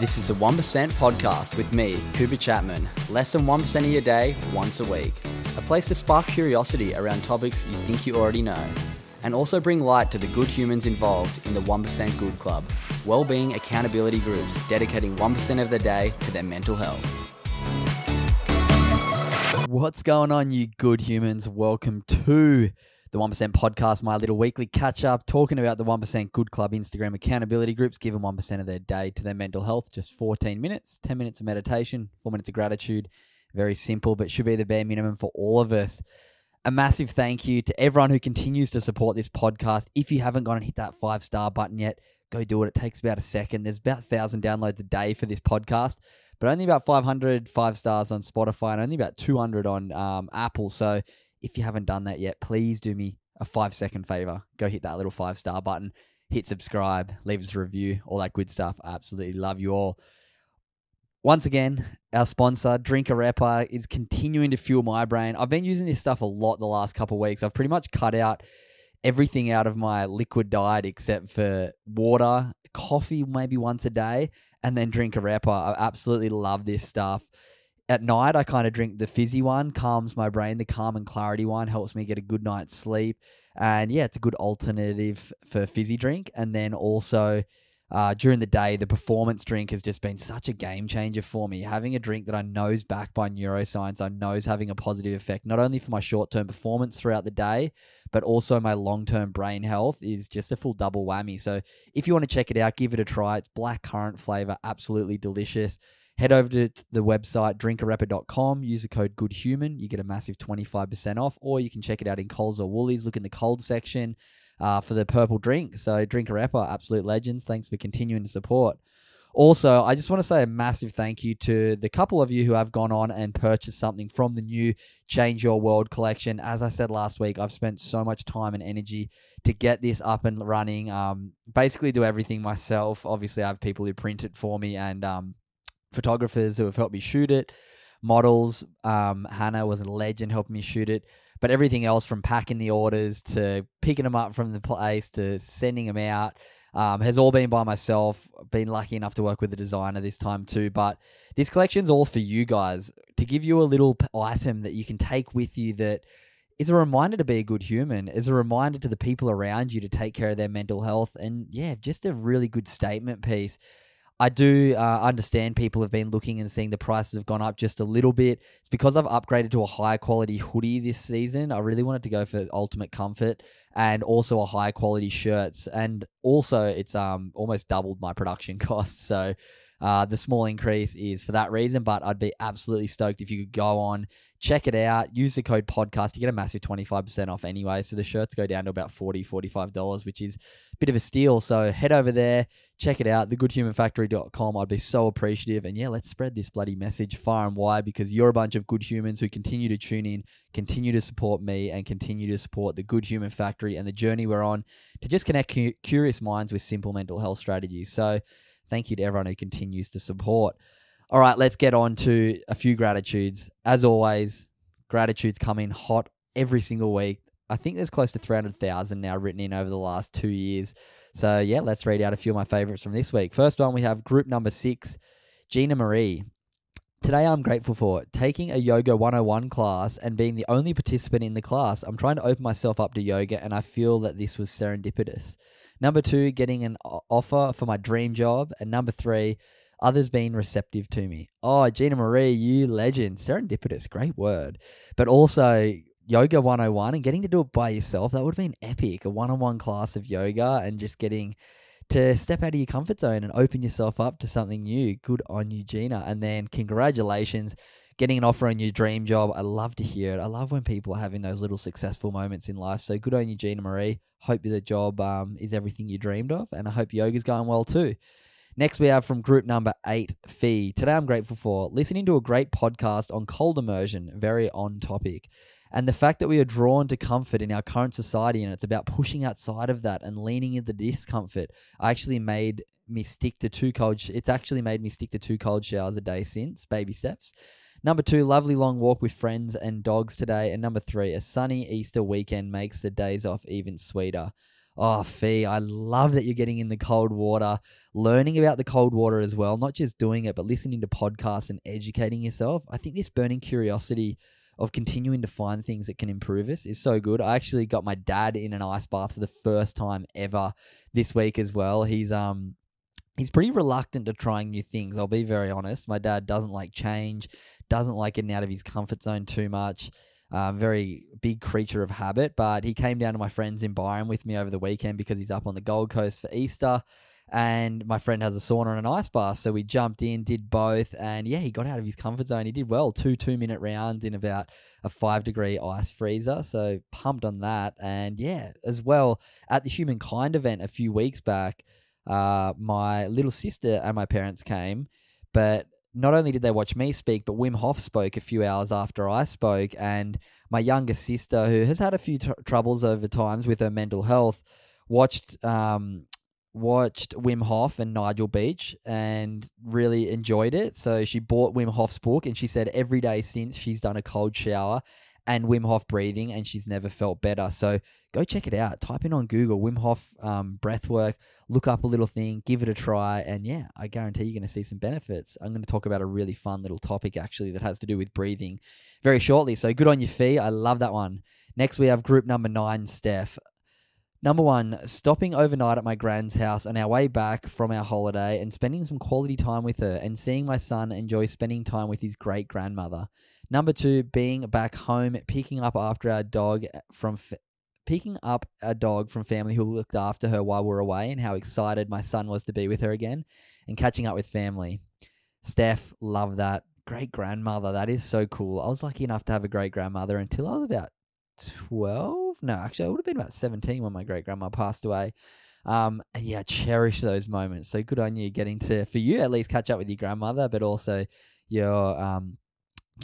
This is a 1% podcast with me, Cooper Chapman. Less than 1% of your day, once a week. A place to spark curiosity around topics you think you already know. And also bring light to the good humans involved in the 1% Good Club, well-being accountability groups dedicating 1% of their day to their mental health. What's going on, you good humans? Welcome to the 1% podcast, my little weekly catch up, talking about the 1% Good Club Instagram accountability groups, giving 1% of their day to their mental health. Just 14 minutes, 10 minutes of meditation, 4 minutes of gratitude. Very simple, but should be the bare minimum for all of us. A massive thank you to everyone who continues to support this podcast. If you haven't gone and hit that five star button yet, go do it. It takes about a second. There's about 1,000 downloads a day for this podcast, but only about 500 five stars on Spotify and only about 200 on um, Apple. So if you haven't done that yet, please do me a five second favor. Go hit that little five star button, hit subscribe, leave us a review, all that good stuff. I absolutely love you all. Once again, our sponsor, Drink Arepa, is continuing to fuel my brain. I've been using this stuff a lot the last couple weeks. I've pretty much cut out everything out of my liquid diet except for water, coffee maybe once a day, and then Drink Arepa. I absolutely love this stuff. At night, I kind of drink the fizzy one, calms my brain. The calm and clarity one helps me get a good night's sleep. And yeah, it's a good alternative for fizzy drink. And then also, uh, during the day, the performance drink has just been such a game changer for me. Having a drink that I know is backed by neuroscience, I know is having a positive effect, not only for my short term performance throughout the day, but also my long term brain health is just a full double whammy. So if you want to check it out, give it a try. It's black currant flavor, absolutely delicious. Head over to the website drinkarepa.com, use the code GOODHUMAN. You get a massive 25% off, or you can check it out in Coles or Woolies. Look in the cold section uh, for the purple drink. So, Drink Arepa, absolute legends. Thanks for continuing to support. Also, I just want to say a massive thank you to the couple of you who have gone on and purchased something from the new Change Your World collection. As I said last week, I've spent so much time and energy to get this up and running. Um, basically, do everything myself. Obviously, I have people who print it for me and um, photographers who have helped me shoot it, models. Um, Hannah was a legend helping me shoot it. But everything else from packing the orders to picking them up from the place to sending them out um, has all been by myself. Been lucky enough to work with a designer this time too. But this collection's all for you guys to give you a little item that you can take with you that is a reminder to be a good human, is a reminder to the people around you to take care of their mental health. And yeah, just a really good statement piece. I do uh, understand people have been looking and seeing the prices have gone up just a little bit. It's because I've upgraded to a higher quality hoodie this season. I really wanted to go for ultimate comfort and also a higher quality shirts. And also, it's um almost doubled my production costs. So uh, the small increase is for that reason. But I'd be absolutely stoked if you could go on, check it out, use the code podcast. You get a massive 25% off anyway. So the shirts go down to about $40, $45, which is bit of a steal. So head over there, check it out, thegoodhumanfactory.com. I'd be so appreciative. And yeah, let's spread this bloody message far and wide because you're a bunch of good humans who continue to tune in, continue to support me, and continue to support the Good Human Factory and the journey we're on to just connect cu- curious minds with simple mental health strategies. So thank you to everyone who continues to support. All right, let's get on to a few gratitudes. As always, gratitudes come in hot every single week. I think there's close to 300,000 now written in over the last two years. So, yeah, let's read out a few of my favorites from this week. First one, we have group number six, Gina Marie. Today, I'm grateful for taking a Yoga 101 class and being the only participant in the class. I'm trying to open myself up to yoga, and I feel that this was serendipitous. Number two, getting an offer for my dream job. And number three, others being receptive to me. Oh, Gina Marie, you legend. Serendipitous, great word. But also, Yoga 101 and getting to do it by yourself, that would have been epic. A one on one class of yoga and just getting to step out of your comfort zone and open yourself up to something new. Good on you, Gina. And then congratulations getting an offer on your dream job. I love to hear it. I love when people are having those little successful moments in life. So good on you, Gina Marie. Hope the job um, is everything you dreamed of, and I hope yoga's going well too. Next, we have from group number eight, Fee. Today, I'm grateful for listening to a great podcast on cold immersion, very on topic. And the fact that we are drawn to comfort in our current society and it's about pushing outside of that and leaning into discomfort actually made me stick to two cold it's actually made me stick to two cold showers a day since baby steps. Number two lovely long walk with friends and dogs today. And number three a sunny easter weekend makes the days off even sweeter. Oh, Fee, I love that you're getting in the cold water, learning about the cold water as well, not just doing it, but listening to podcasts and educating yourself. I think this burning curiosity of continuing to find things that can improve us is so good. I actually got my dad in an ice bath for the first time ever this week as well. He's um he's pretty reluctant to trying new things. I'll be very honest. My dad doesn't like change, doesn't like getting out of his comfort zone too much. Um, very big creature of habit, but he came down to my friends in Byron with me over the weekend because he's up on the Gold Coast for Easter and my friend has a sauna and an ice bath. So we jumped in, did both, and yeah, he got out of his comfort zone. He did well, two two minute rounds in about a five degree ice freezer. So pumped on that. And yeah, as well at the Humankind event a few weeks back, uh, my little sister and my parents came, but not only did they watch me speak, but Wim Hof spoke a few hours after I spoke, and my younger sister, who has had a few tr- troubles over times with her mental health, watched um, watched Wim Hof and Nigel Beach and really enjoyed it. So she bought Wim Hof's book and she said every day since she's done a cold shower and Wim Hof breathing and she's never felt better. So go check it out. Type in on Google Wim Hof um, breath work, look up a little thing, give it a try. And yeah, I guarantee you're going to see some benefits. I'm going to talk about a really fun little topic actually that has to do with breathing very shortly. So good on your feet. I love that one. Next, we have group number nine, Steph. Number one, stopping overnight at my grand's house on our way back from our holiday and spending some quality time with her and seeing my son enjoy spending time with his great grandmother. Number two, being back home, picking up after our dog from fa- picking up a dog from family who looked after her while we we're away and how excited my son was to be with her again and catching up with family. Steph, love that. Great grandmother, that is so cool. I was lucky enough to have a great grandmother until I was about 12 no actually i would have been about 17 when my great grandma passed away. Um, and yeah cherish those moments. So good on you getting to for you at least catch up with your grandmother but also your um,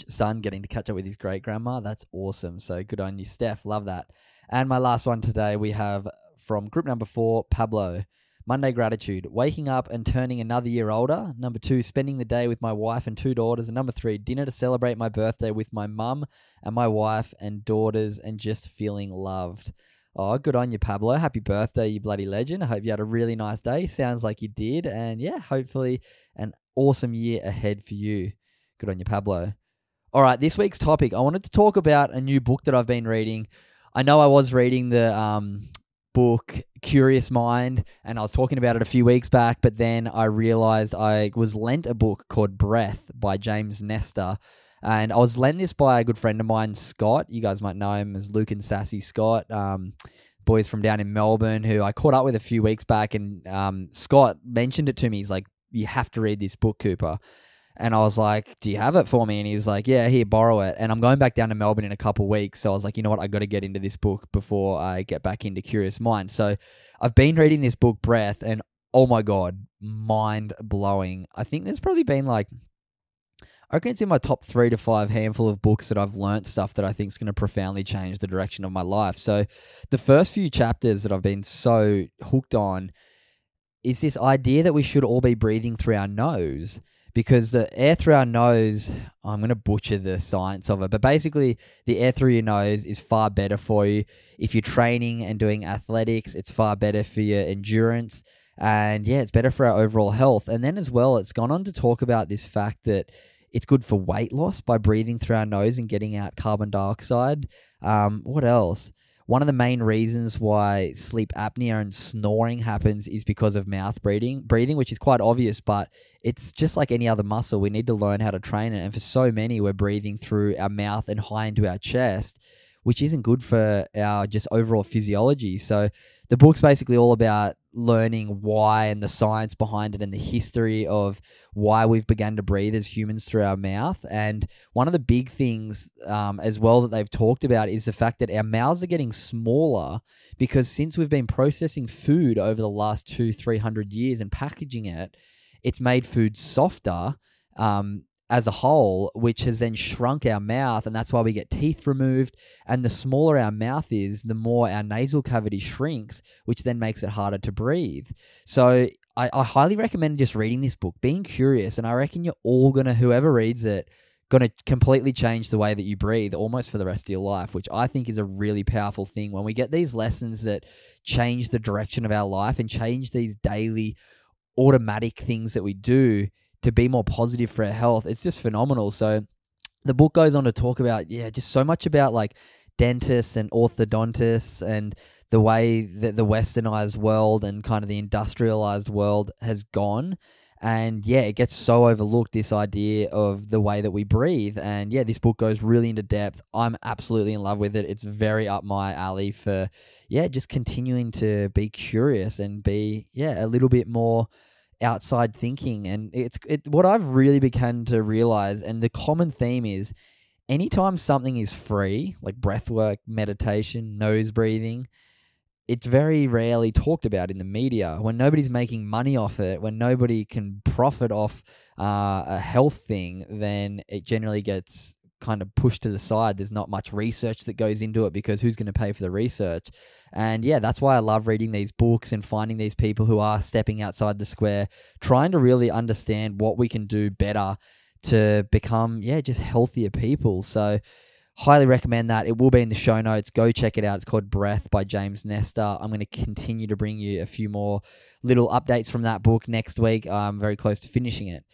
son getting to catch up with his great grandma that's awesome. So good on you steph. Love that. And my last one today we have from group number four pablo Monday gratitude, waking up and turning another year older. Number two, spending the day with my wife and two daughters. And number three, dinner to celebrate my birthday with my mum and my wife and daughters and just feeling loved. Oh, good on you, Pablo. Happy birthday, you bloody legend. I hope you had a really nice day. Sounds like you did. And yeah, hopefully an awesome year ahead for you. Good on you, Pablo. All right, this week's topic, I wanted to talk about a new book that I've been reading. I know I was reading the um, book Curious Mind and I was talking about it a few weeks back, but then I realized I was lent a book called Breath by James Nestor. And I was lent this by a good friend of mine, Scott. You guys might know him as Luke and Sassy Scott. Um, boys from down in Melbourne who I caught up with a few weeks back, and um, Scott mentioned it to me. He's like, "You have to read this book, Cooper." And I was like, Do you have it for me? And he's like, Yeah, here, borrow it. And I'm going back down to Melbourne in a couple weeks. So I was like, You know what? I got to get into this book before I get back into Curious Mind. So I've been reading this book, Breath, and oh my God, mind blowing. I think there's probably been like, I reckon it's in my top three to five handful of books that I've learnt stuff that I think is going to profoundly change the direction of my life. So the first few chapters that I've been so hooked on is this idea that we should all be breathing through our nose because the air through our nose, I'm going to butcher the science of it, but basically, the air through your nose is far better for you. If you're training and doing athletics, it's far better for your endurance. And yeah, it's better for our overall health. And then as well, it's gone on to talk about this fact that it's good for weight loss by breathing through our nose and getting out carbon dioxide. Um, what else? One of the main reasons why sleep apnea and snoring happens is because of mouth breathing, breathing, which is quite obvious, but it's just like any other muscle. We need to learn how to train it. And for so many, we're breathing through our mouth and high into our chest, which isn't good for our just overall physiology. So the book's basically all about learning why and the science behind it and the history of why we've begun to breathe as humans through our mouth. And one of the big things um, as well that they've talked about is the fact that our mouths are getting smaller because since we've been processing food over the last two, three hundred years and packaging it, it's made food softer. Um, as a whole, which has then shrunk our mouth, and that's why we get teeth removed. And the smaller our mouth is, the more our nasal cavity shrinks, which then makes it harder to breathe. So I, I highly recommend just reading this book, being curious, and I reckon you're all gonna, whoever reads it, gonna completely change the way that you breathe almost for the rest of your life, which I think is a really powerful thing. When we get these lessons that change the direction of our life and change these daily automatic things that we do to be more positive for our health. It's just phenomenal. So the book goes on to talk about, yeah, just so much about like dentists and orthodontists and the way that the westernized world and kind of the industrialized world has gone. And yeah, it gets so overlooked this idea of the way that we breathe. And yeah, this book goes really into depth. I'm absolutely in love with it. It's very up my alley for, yeah, just continuing to be curious and be, yeah, a little bit more outside thinking and it's it what I've really begun to realize and the common theme is anytime something is free like breath work meditation nose breathing it's very rarely talked about in the media. When nobody's making money off it when nobody can profit off uh, a health thing then it generally gets kind of pushed to the side. There's not much research that goes into it because who's going to pay for the research? And yeah, that's why I love reading these books and finding these people who are stepping outside the square, trying to really understand what we can do better to become, yeah, just healthier people. So, highly recommend that. It will be in the show notes. Go check it out. It's called Breath by James Nestor. I'm going to continue to bring you a few more little updates from that book next week. I'm very close to finishing it.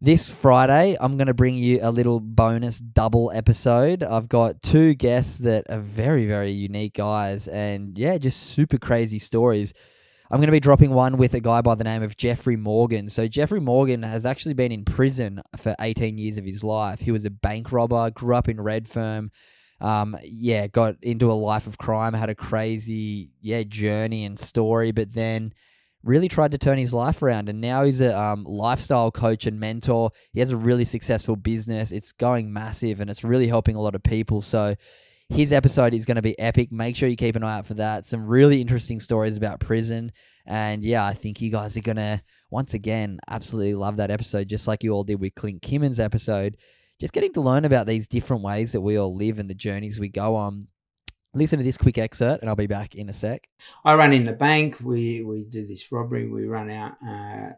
This Friday, I'm going to bring you a little bonus double episode. I've got two guests that are very, very unique guys and, yeah, just super crazy stories. I'm going to be dropping one with a guy by the name of Jeffrey Morgan. So, Jeffrey Morgan has actually been in prison for 18 years of his life. He was a bank robber, grew up in Redfern. Um, yeah, got into a life of crime, had a crazy, yeah, journey and story, but then really tried to turn his life around and now he's a um, lifestyle coach and mentor. He has a really successful business. It's going massive and it's really helping a lot of people. So his episode is going to be epic. Make sure you keep an eye out for that. Some really interesting stories about prison. And yeah i think you guys are going to once again absolutely love that episode just like you all did with clint kimmon's episode. Just getting to learn about these different ways that we all live and the journeys we go on listen to this quick excerpt and I'll be back in a sec. I run in the bank. We we do this robbery. We run out. Uh,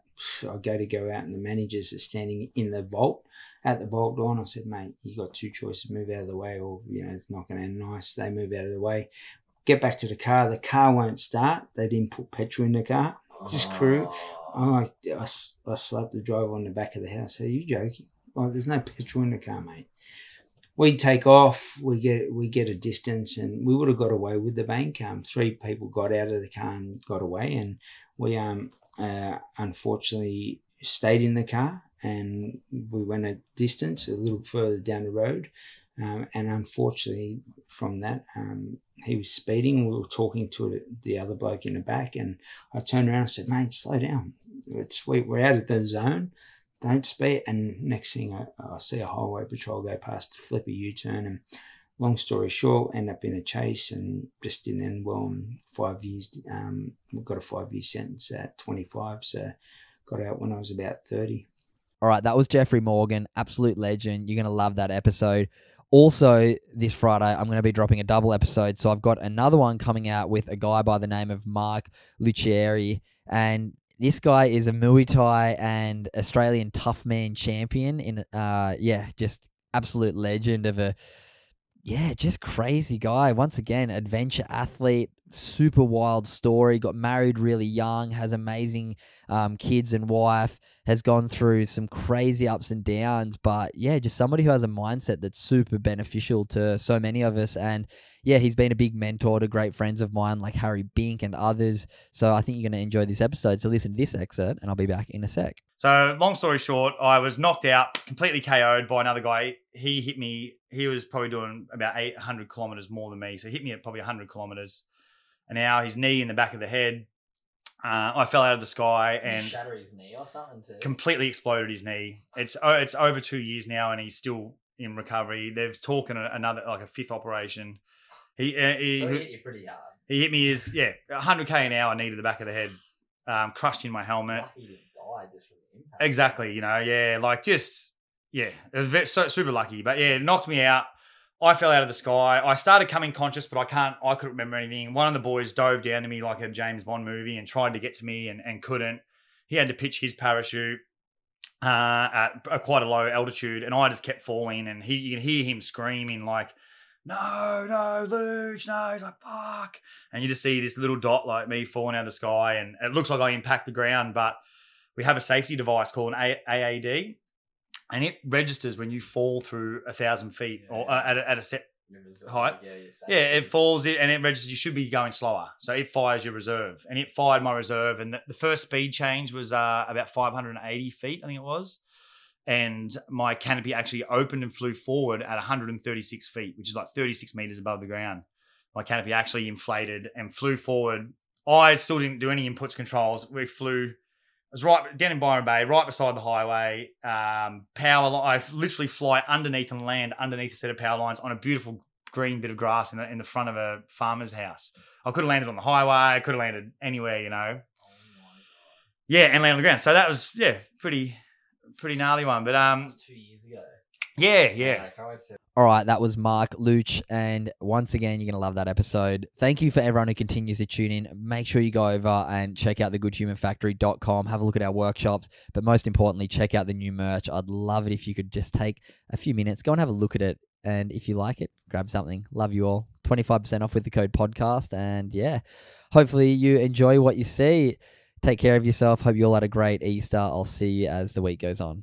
I go to go out, and the managers are standing in the vault at the vault door. And I said, "Mate, you got two choices: move out of the way, or you know, it's not going to end nice. They move out of the way. Get back to the car. The car won't start. They didn't put petrol in the car. This crew. I, I, I slapped the driver on the back of the house. Are you joking? Well, there's no petrol in the car, mate we take off, we get we get a distance, and we would have got away with the bank. Um, three people got out of the car and got away, and we um uh, unfortunately stayed in the car, and we went a distance a little further down the road, um, and unfortunately from that um, he was speeding. We were talking to the other bloke in the back, and I turned around and said, "Mate, slow down. It's we, we're out of the zone." Don't speed. And next thing I, I see a highway patrol go past, flip a U turn, and long story short, end up in a chase and just didn't end well. And Five years, um, got a five year sentence at 25, so got out when I was about 30. All right, that was Jeffrey Morgan, absolute legend. You're going to love that episode. Also, this Friday, I'm going to be dropping a double episode. So I've got another one coming out with a guy by the name of Mark Lucieri. And this guy is a Muay Thai and Australian tough man champion. In uh, yeah, just absolute legend of a yeah, just crazy guy. Once again, adventure athlete, super wild story. Got married really young, has amazing um, kids and wife, has gone through some crazy ups and downs. But yeah, just somebody who has a mindset that's super beneficial to so many of us. And yeah, he's been a big mentor to great friends of mine like Harry Bink and others. So I think you're going to enjoy this episode. So listen to this excerpt, and I'll be back in a sec. So long story short, I was knocked out, completely KO'd by another guy. He hit me. He was probably doing about 800 kilometers more than me. So he hit me at probably 100 kilometers an hour. His knee in the back of the head Uh, I fell out of the sky and shatter his knee or something too. completely exploded his knee. It's it's over two years now, and he's still in recovery. They've talking another like a fifth operation. He uh, he, so he hit you pretty hard. he hit me is yeah 100k an hour knee to the back of the head, um, crushed in my helmet. Lucky he didn't die just from the impact. Exactly, you know, yeah, like just yeah, it was so super lucky, but yeah, knocked me out. I fell out of the sky. I started coming conscious, but I can't. I couldn't remember anything. One of the boys dove down to me like a James Bond movie and tried to get to me and, and couldn't. He had to pitch his parachute uh, at a, quite a low altitude, and I just kept falling. And he, you can hear him screaming like, "No, no, Luch, no!" He's like, "Fuck!" And you just see this little dot like me falling out of the sky, and it looks like I impact the ground, but we have a safety device called an AAD, and it registers when you fall through a thousand feet or uh, at, a, at a set height. Yeah, it falls it and it registers. You should be going slower, so it fires your reserve, and it fired my reserve. And the, the first speed change was uh, about 580 feet, I think it was, and my canopy actually opened and flew forward at 136 feet, which is like 36 meters above the ground. My canopy actually inflated and flew forward. I still didn't do any inputs controls. We flew. I was right down in Byron Bay, right beside the highway. Um, power. li- I literally fly underneath and land underneath a set of power lines on a beautiful green bit of grass in the, in the front of a farmer's house. I could have landed on the highway. I could have landed anywhere, you know. Yeah, and land on the ground. So that was yeah, pretty pretty gnarly one. But um, two years ago. yeah, yeah. All right, that was Mark Luch, and once again, you're gonna love that episode. Thank you for everyone who continues to tune in. Make sure you go over and check out thegoodhumanfactory.com. Have a look at our workshops, but most importantly, check out the new merch. I'd love it if you could just take a few minutes, go and have a look at it, and if you like it, grab something. Love you all. Twenty five percent off with the code podcast, and yeah, hopefully you enjoy what you see. Take care of yourself. Hope you all had a great Easter. I'll see you as the week goes on.